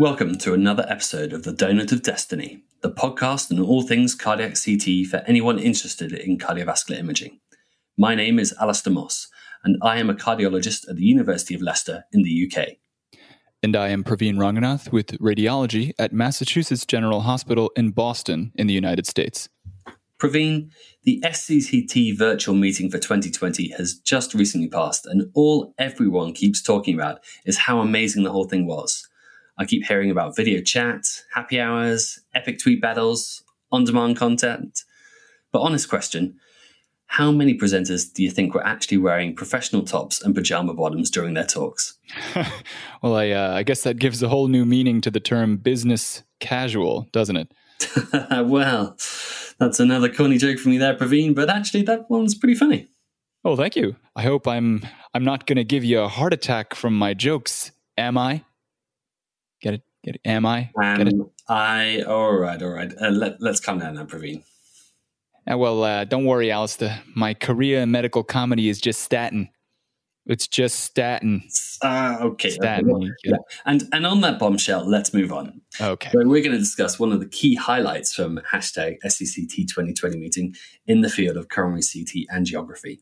Welcome to another episode of The Donut of Destiny, the podcast on all things cardiac CT for anyone interested in cardiovascular imaging. My name is Alastair Moss, and I am a cardiologist at the University of Leicester in the UK. And I am Praveen Ranganath with radiology at Massachusetts General Hospital in Boston in the United States. Praveen, the SCCT virtual meeting for 2020 has just recently passed, and all everyone keeps talking about is how amazing the whole thing was. I keep hearing about video chat, happy hours, epic tweet battles, on demand content. But honest question how many presenters do you think were actually wearing professional tops and pajama bottoms during their talks? well, I, uh, I guess that gives a whole new meaning to the term business casual, doesn't it? well, that's another corny joke from me there, Praveen, but actually that one's pretty funny. Oh, thank you. I hope I'm I'm not going to give you a heart attack from my jokes, am I? Get it? Get it? Am I? Get it? I. All right, all right. Uh, let, let's calm down now, Praveen. Uh, well, uh, don't worry, Alastair. My career in medical comedy is just statin. It's just statin. Uh, okay. Statin. okay. Yeah. And and on that bombshell, let's move on. Okay. So we're going to discuss one of the key highlights from hashtag SCCT 2020 meeting in the field of coronary CT angiography.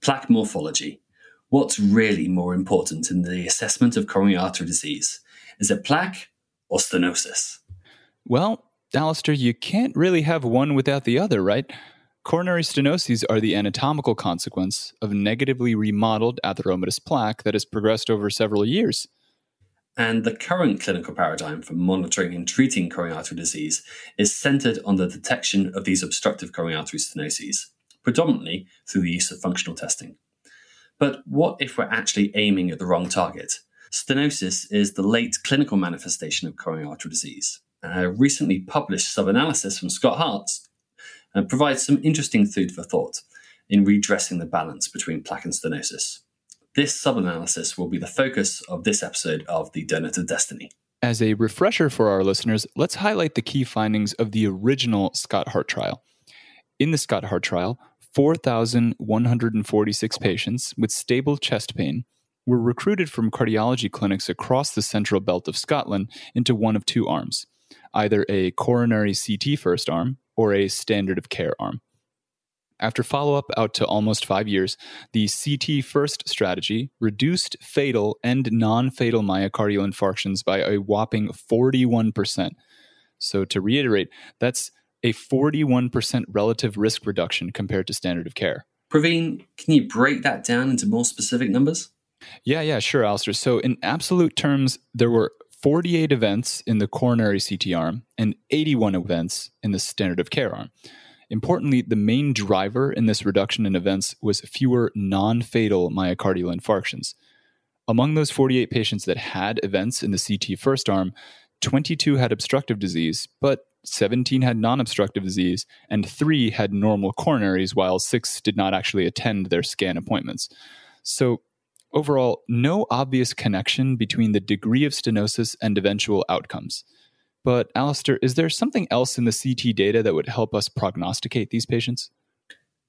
Plaque morphology. What's really more important in the assessment of coronary artery disease? Is it plaque or stenosis? Well, Alastair, you can't really have one without the other, right? Coronary stenoses are the anatomical consequence of negatively remodeled atheromatous plaque that has progressed over several years. And the current clinical paradigm for monitoring and treating coronary artery disease is centered on the detection of these obstructive coronary artery stenoses, predominantly through the use of functional testing. But what if we're actually aiming at the wrong target? Stenosis is the late clinical manifestation of coronary artery disease. A recently published sub analysis from Scott Hartz uh, provides some interesting food for thought in redressing the balance between plaque and stenosis. This sub analysis will be the focus of this episode of The Donut of Destiny. As a refresher for our listeners, let's highlight the key findings of the original SCOT-HEART trial. In the SCOT-HEART trial, 4,146 patients with stable chest pain were recruited from cardiology clinics across the central belt of Scotland into one of two arms either a coronary CT first arm or a standard of care arm. After follow up out to almost five years, the CT first strategy reduced fatal and non fatal myocardial infarctions by a whopping 41%. So, to reiterate, that's a 41% relative risk reduction compared to standard of care. Praveen, can you break that down into more specific numbers? Yeah, yeah, sure, Alastair. So, in absolute terms, there were 48 events in the coronary CT arm and 81 events in the standard of care arm. Importantly, the main driver in this reduction in events was fewer non fatal myocardial infarctions. Among those 48 patients that had events in the CT first arm, 22 had obstructive disease, but 17 had non obstructive disease, and three had normal coronaries, while six did not actually attend their scan appointments. So, Overall, no obvious connection between the degree of stenosis and eventual outcomes. But, Alastair, is there something else in the CT data that would help us prognosticate these patients?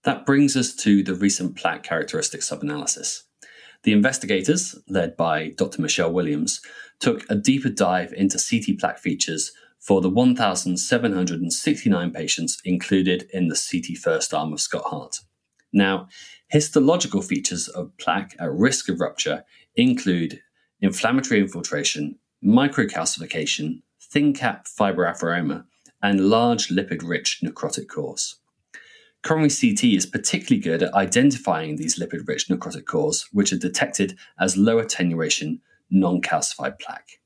That brings us to the recent plaque characteristic subanalysis. The investigators, led by Dr. Michelle Williams, took a deeper dive into CT plaque features for the 1,769 patients included in the CT first arm of SCOT-HEART. Now, histological features of plaque at risk of rupture include inflammatory infiltration, microcalcification, thin cap fibroatheroma, and large lipid rich necrotic cores. Coronary CT is particularly good at identifying these lipid rich necrotic cores, which are detected as low attenuation, non calcified plaque.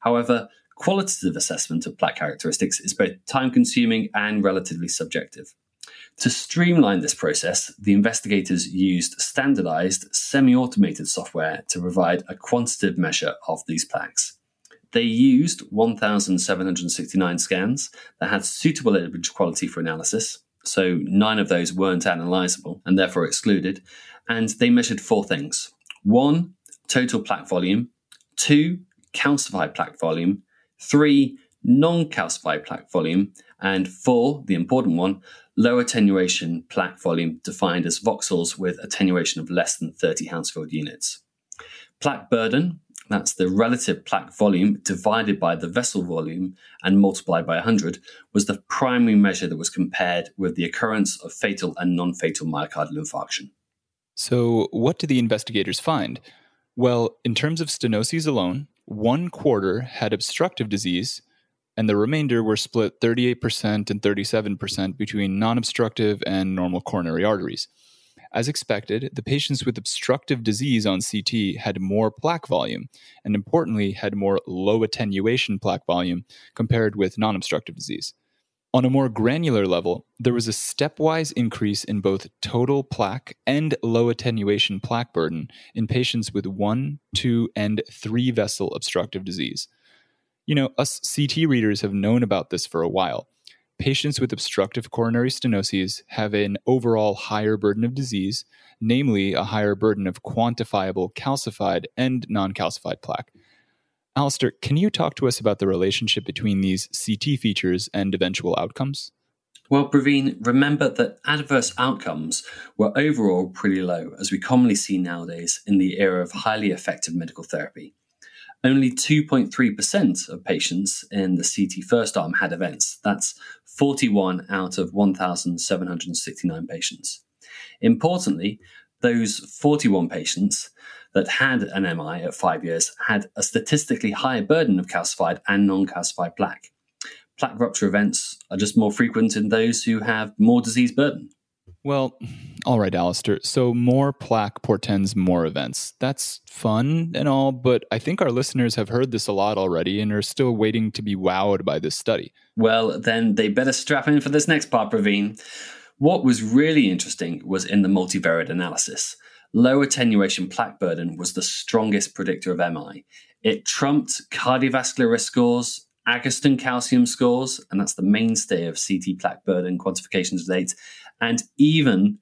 However, qualitative assessment of plaque characteristics is both time consuming and relatively subjective. To streamline this process, the investigators used standardized, semi automated software to provide a quantitative measure of these plaques. They used 1,769 scans that had suitable image quality for analysis, so nine of those weren't analyzable and therefore excluded, and they measured four things. One, total plaque volume, two, calcified plaque volume, three, non calcified plaque volume, and four, the important one, low attenuation plaque volume defined as voxels with attenuation of less than 30 Hounsfield units. Plaque burden that's the relative plaque volume divided by the vessel volume and multiplied by 100, was the primary measure that was compared with the occurrence of fatal and non fatal myocardial infarction. So, what did the investigators find? Well, in terms of stenoses alone, one quarter had obstructive disease, and the remainder were split 38% and 37% between non obstructive and normal coronary arteries. As expected, the patients with obstructive disease on CT had more plaque volume, and importantly, had more low attenuation plaque volume compared with non obstructive disease. On a more granular level, there was a stepwise increase in both total plaque and low attenuation plaque burden in patients with one, two, and three vessel obstructive disease. You know, us CT readers have known about this for a while patients with obstructive coronary stenoses have an overall higher burden of disease, namely a higher burden of quantifiable calcified and non calcified plaque. Alastair, can you talk to us about the relationship between these CT features and eventual outcomes? Well, Praveen, remember that adverse outcomes were overall pretty low, as we commonly see nowadays in the era of highly effective medical therapy. Only 2.3% of patients in the CT first arm had events. That's 41 out of 1,769 patients. Importantly, those 41 patients that had an MI at five years had a statistically higher burden of calcified and non calcified plaque. Plaque rupture events are just more frequent in those who have more disease burden. Well, all right, Alastair. So more plaque portends more events. That's fun and all, but I think our listeners have heard this a lot already and are still waiting to be wowed by this study. Well, then they better strap in for this next part, Praveen. What was really interesting was in the multivariate analysis. Low attenuation plaque burden was the strongest predictor of MI. It trumped cardiovascular risk scores, Agatston calcium scores, and that's the mainstay of CT plaque burden quantification to date, and even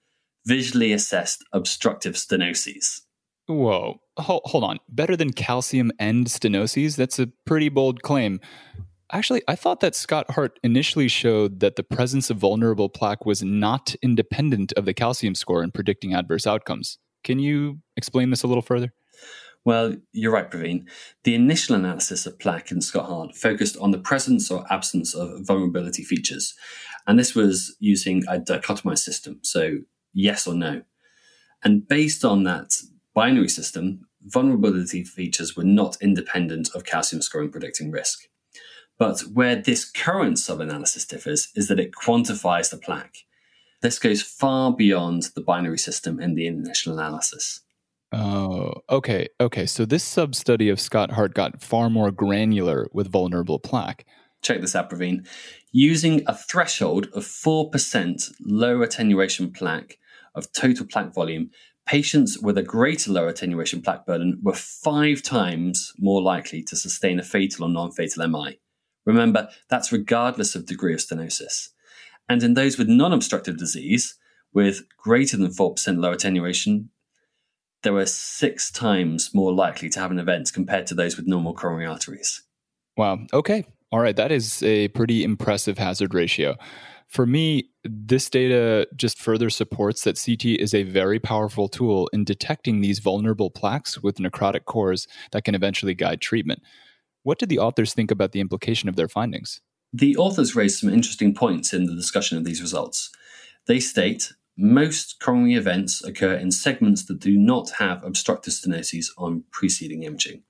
visually assessed obstructive stenoses. Whoa, hold, hold on. Better than calcium and stenoses? That's a pretty bold claim. Actually, I thought that SCOT-HEART initially showed that the presence of vulnerable plaque was not independent of the calcium score in predicting adverse outcomes. Can you explain this a little further? Well, you're right, Praveen. The initial analysis of plaque in SCOT-HEART focused on the presence or absence of vulnerability features. And this was using a dichotomized system, so yes or no. And based on that binary system, vulnerability features were not independent of calcium scoring predicting risk. But where this current sub analysis differs is that it quantifies the plaque. This goes far beyond the binary system in the initial analysis. Oh, okay. Okay. So this sub study of SCOT-HEART got far more granular with vulnerable plaque. Check this out, Praveen. Using a threshold of 4% low attenuation plaque of total plaque volume, patients with a greater low attenuation plaque burden were five times more likely to sustain a fatal or non fatal MI. Remember, that's regardless of degree of stenosis. And in those with non obstructive disease, with greater than 4% low attenuation, they were six times more likely to have an event compared to those with normal coronary arteries. Wow. Okay. All right. That is a pretty impressive hazard ratio. For me, this data just further supports that CT is a very powerful tool in detecting these vulnerable plaques with necrotic cores that can eventually guide treatment. What did the authors think about the implication of their findings? The authors raised some interesting points in the discussion of these results. They state most coronary events occur in segments that do not have obstructive stenosis on preceding imaging.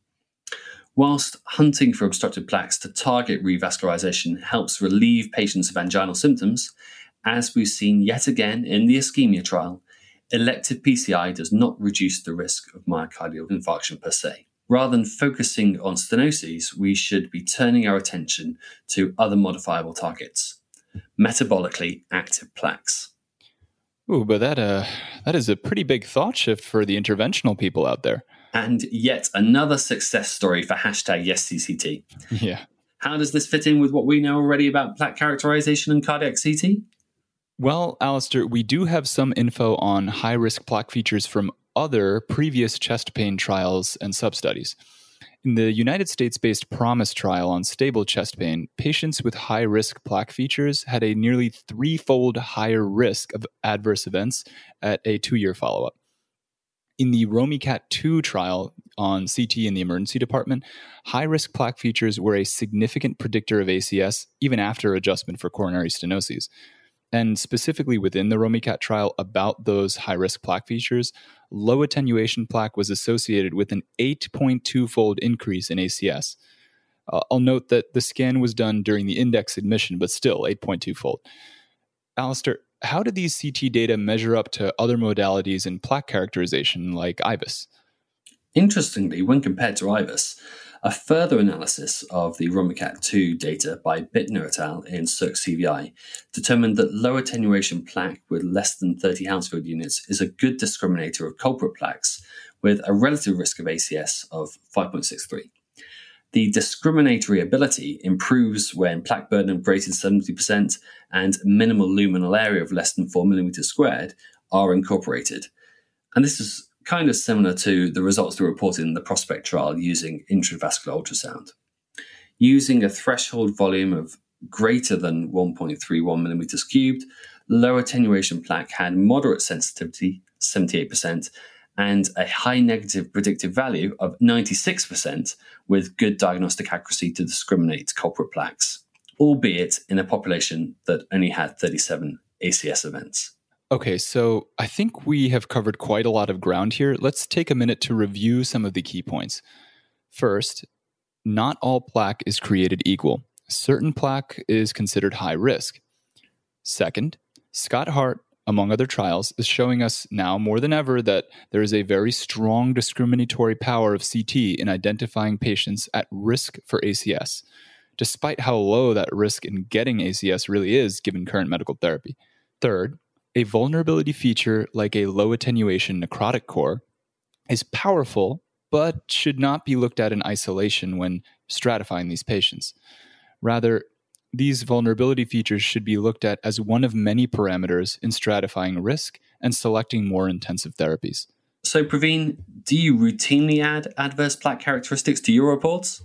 Whilst hunting for obstructive plaques to target revascularization helps relieve patients of anginal symptoms, as we've seen yet again in the ischemia trial, elective PCI does not reduce the risk of myocardial infarction per se. Rather than focusing on stenoses, we should be turning our attention to other modifiable targets, metabolically active plaques. Ooh, but that uh, that is a pretty big thought shift for the interventional people out there. And yet another success story for hashtag YesCCT. Yeah. How does this fit in with what we know already about plaque characterization and cardiac CT? Well, Alastair, we do have some info on high risk plaque features from other previous chest pain trials and substudies. In the United States based PROMISE trial on stable chest pain, patients with high risk plaque features had a nearly threefold higher risk of adverse events at a two year follow up. In the ROMICAT 2 trial on CT in the emergency department, high risk plaque features were a significant predictor of ACS even after adjustment for coronary stenoses. And specifically within the ROMICAT trial, about those high risk plaque features, low attenuation plaque was associated with an 8.2 fold increase in ACS. Uh, I'll note that the scan was done during the index admission, but still 8.2 fold. Alastair, how do these CT data measure up to other modalities in plaque characterization like IVUS? Interestingly, when compared to IVUS, a further analysis of the ROMICAT 2 data by Bittner et al. in Circ CVI determined that low attenuation plaque with less than 30 Hounsfield units is a good discriminator of culprit plaques with a relative risk of ACS of 5.63. The discriminatory ability improves when plaque burden of greater than 70% and minimal luminal area of less than 4 millimeters squared are incorporated. And this is kind of similar to the results that were reported in the Prospect trial using intravascular ultrasound. Using a threshold volume of greater than 1.31 millimeters cubed, low attenuation plaque had moderate sensitivity, 78%, and a high negative predictive value of 96% with good diagnostic accuracy to discriminate culprit plaques, albeit in a population that only had 37 ACS events. Okay, so I think we have covered quite a lot of ground here. Let's take a minute to review some of the key points. First, not all plaque is created equal. Certain plaque is considered high risk. Second, SCOT-HEART among other trials, is showing us now more than ever that there is a very strong discriminatory power of CT in identifying patients at risk for ACS, despite how low that risk in getting ACS really is given current medical therapy. Third, a vulnerability feature like a low attenuation necrotic core is powerful, but should not be looked at in isolation when stratifying these patients. Rather, these vulnerability features should be looked at as one of many parameters in stratifying risk and selecting more intensive therapies. So, Praveen, do you routinely add adverse plaque characteristics to your reports?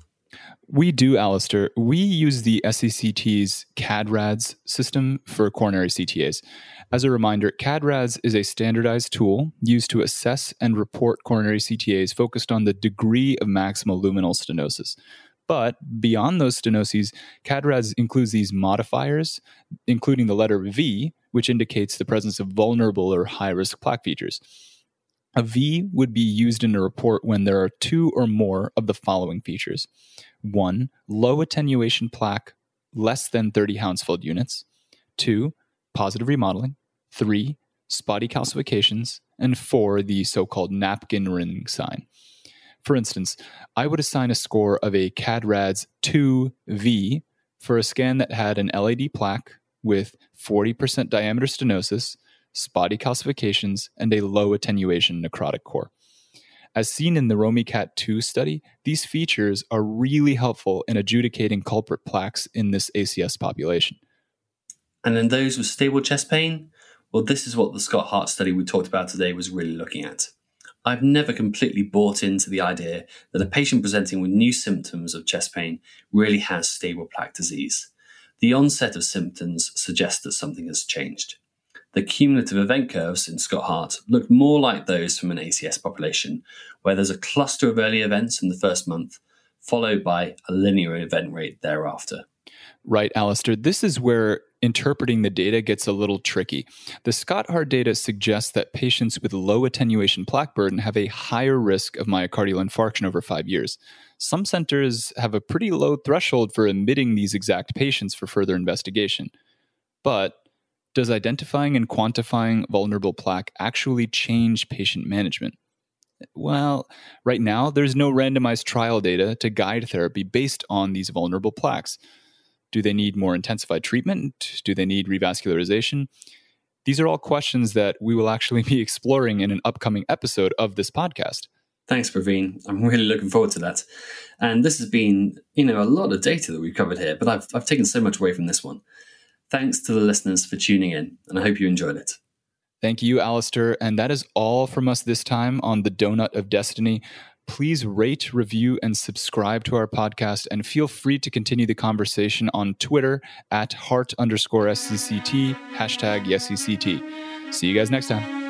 We do, Alastair. We use the SCCT's CADRADS system for coronary CTAs. As a reminder, CADRADS is a standardized tool used to assess and report coronary CTAs focused on the degree of maximal luminal stenosis. But beyond those stenoses, CADRADS includes these modifiers, including the letter V, which indicates the presence of vulnerable or high risk plaque features. A V would be used in a report when there are two or more of the following features one, low attenuation plaque less than 30 Hounsfield units, two, positive remodeling, three, spotty calcifications, and four, the so called napkin ring sign. For instance, I would assign a score of a CADRADS 2V for a scan that had an LAD plaque with 40% diameter stenosis, spotty calcifications, and a low attenuation necrotic core. As seen in the ROMICAT 2 study, these features are really helpful in adjudicating culprit plaques in this ACS population. And in those with stable chest pain, well, this is what the SCOT-HEART study we talked about today was really looking at. I've never completely bought into the idea that a patient presenting with new symptoms of chest pain really has stable plaque disease. The onset of symptoms suggests that something has changed. The cumulative event curves in SCOT-HEART look more like those from an ACS population, where there's a cluster of early events in the first month, followed by a linear event rate thereafter. Right, Alastair. This is where interpreting the data gets a little tricky. The SCOT-HEART data suggests that patients with low attenuation plaque burden have a higher risk of myocardial infarction over five years. Some centers have a pretty low threshold for admitting these exact patients for further investigation. But does identifying and quantifying vulnerable plaque actually change patient management? Well, right now, there's no randomized trial data to guide therapy based on these vulnerable plaques. Do they need more intensified treatment? Do they need revascularization? These are all questions that we will actually be exploring in an upcoming episode of this podcast. Thanks, Praveen. I'm really looking forward to that. And this has been, you know, a lot of data that we've covered here, but I've, I've taken so much away from this one. Thanks to the listeners for tuning in, and I hope you enjoyed it. Thank you, Alastair. And that is all from us this time on the Donut of Destiny please rate, review, and subscribe to our podcast. And feel free to continue the conversation on Twitter at heart underscore SCCT, hashtag SCCT. See you guys next time.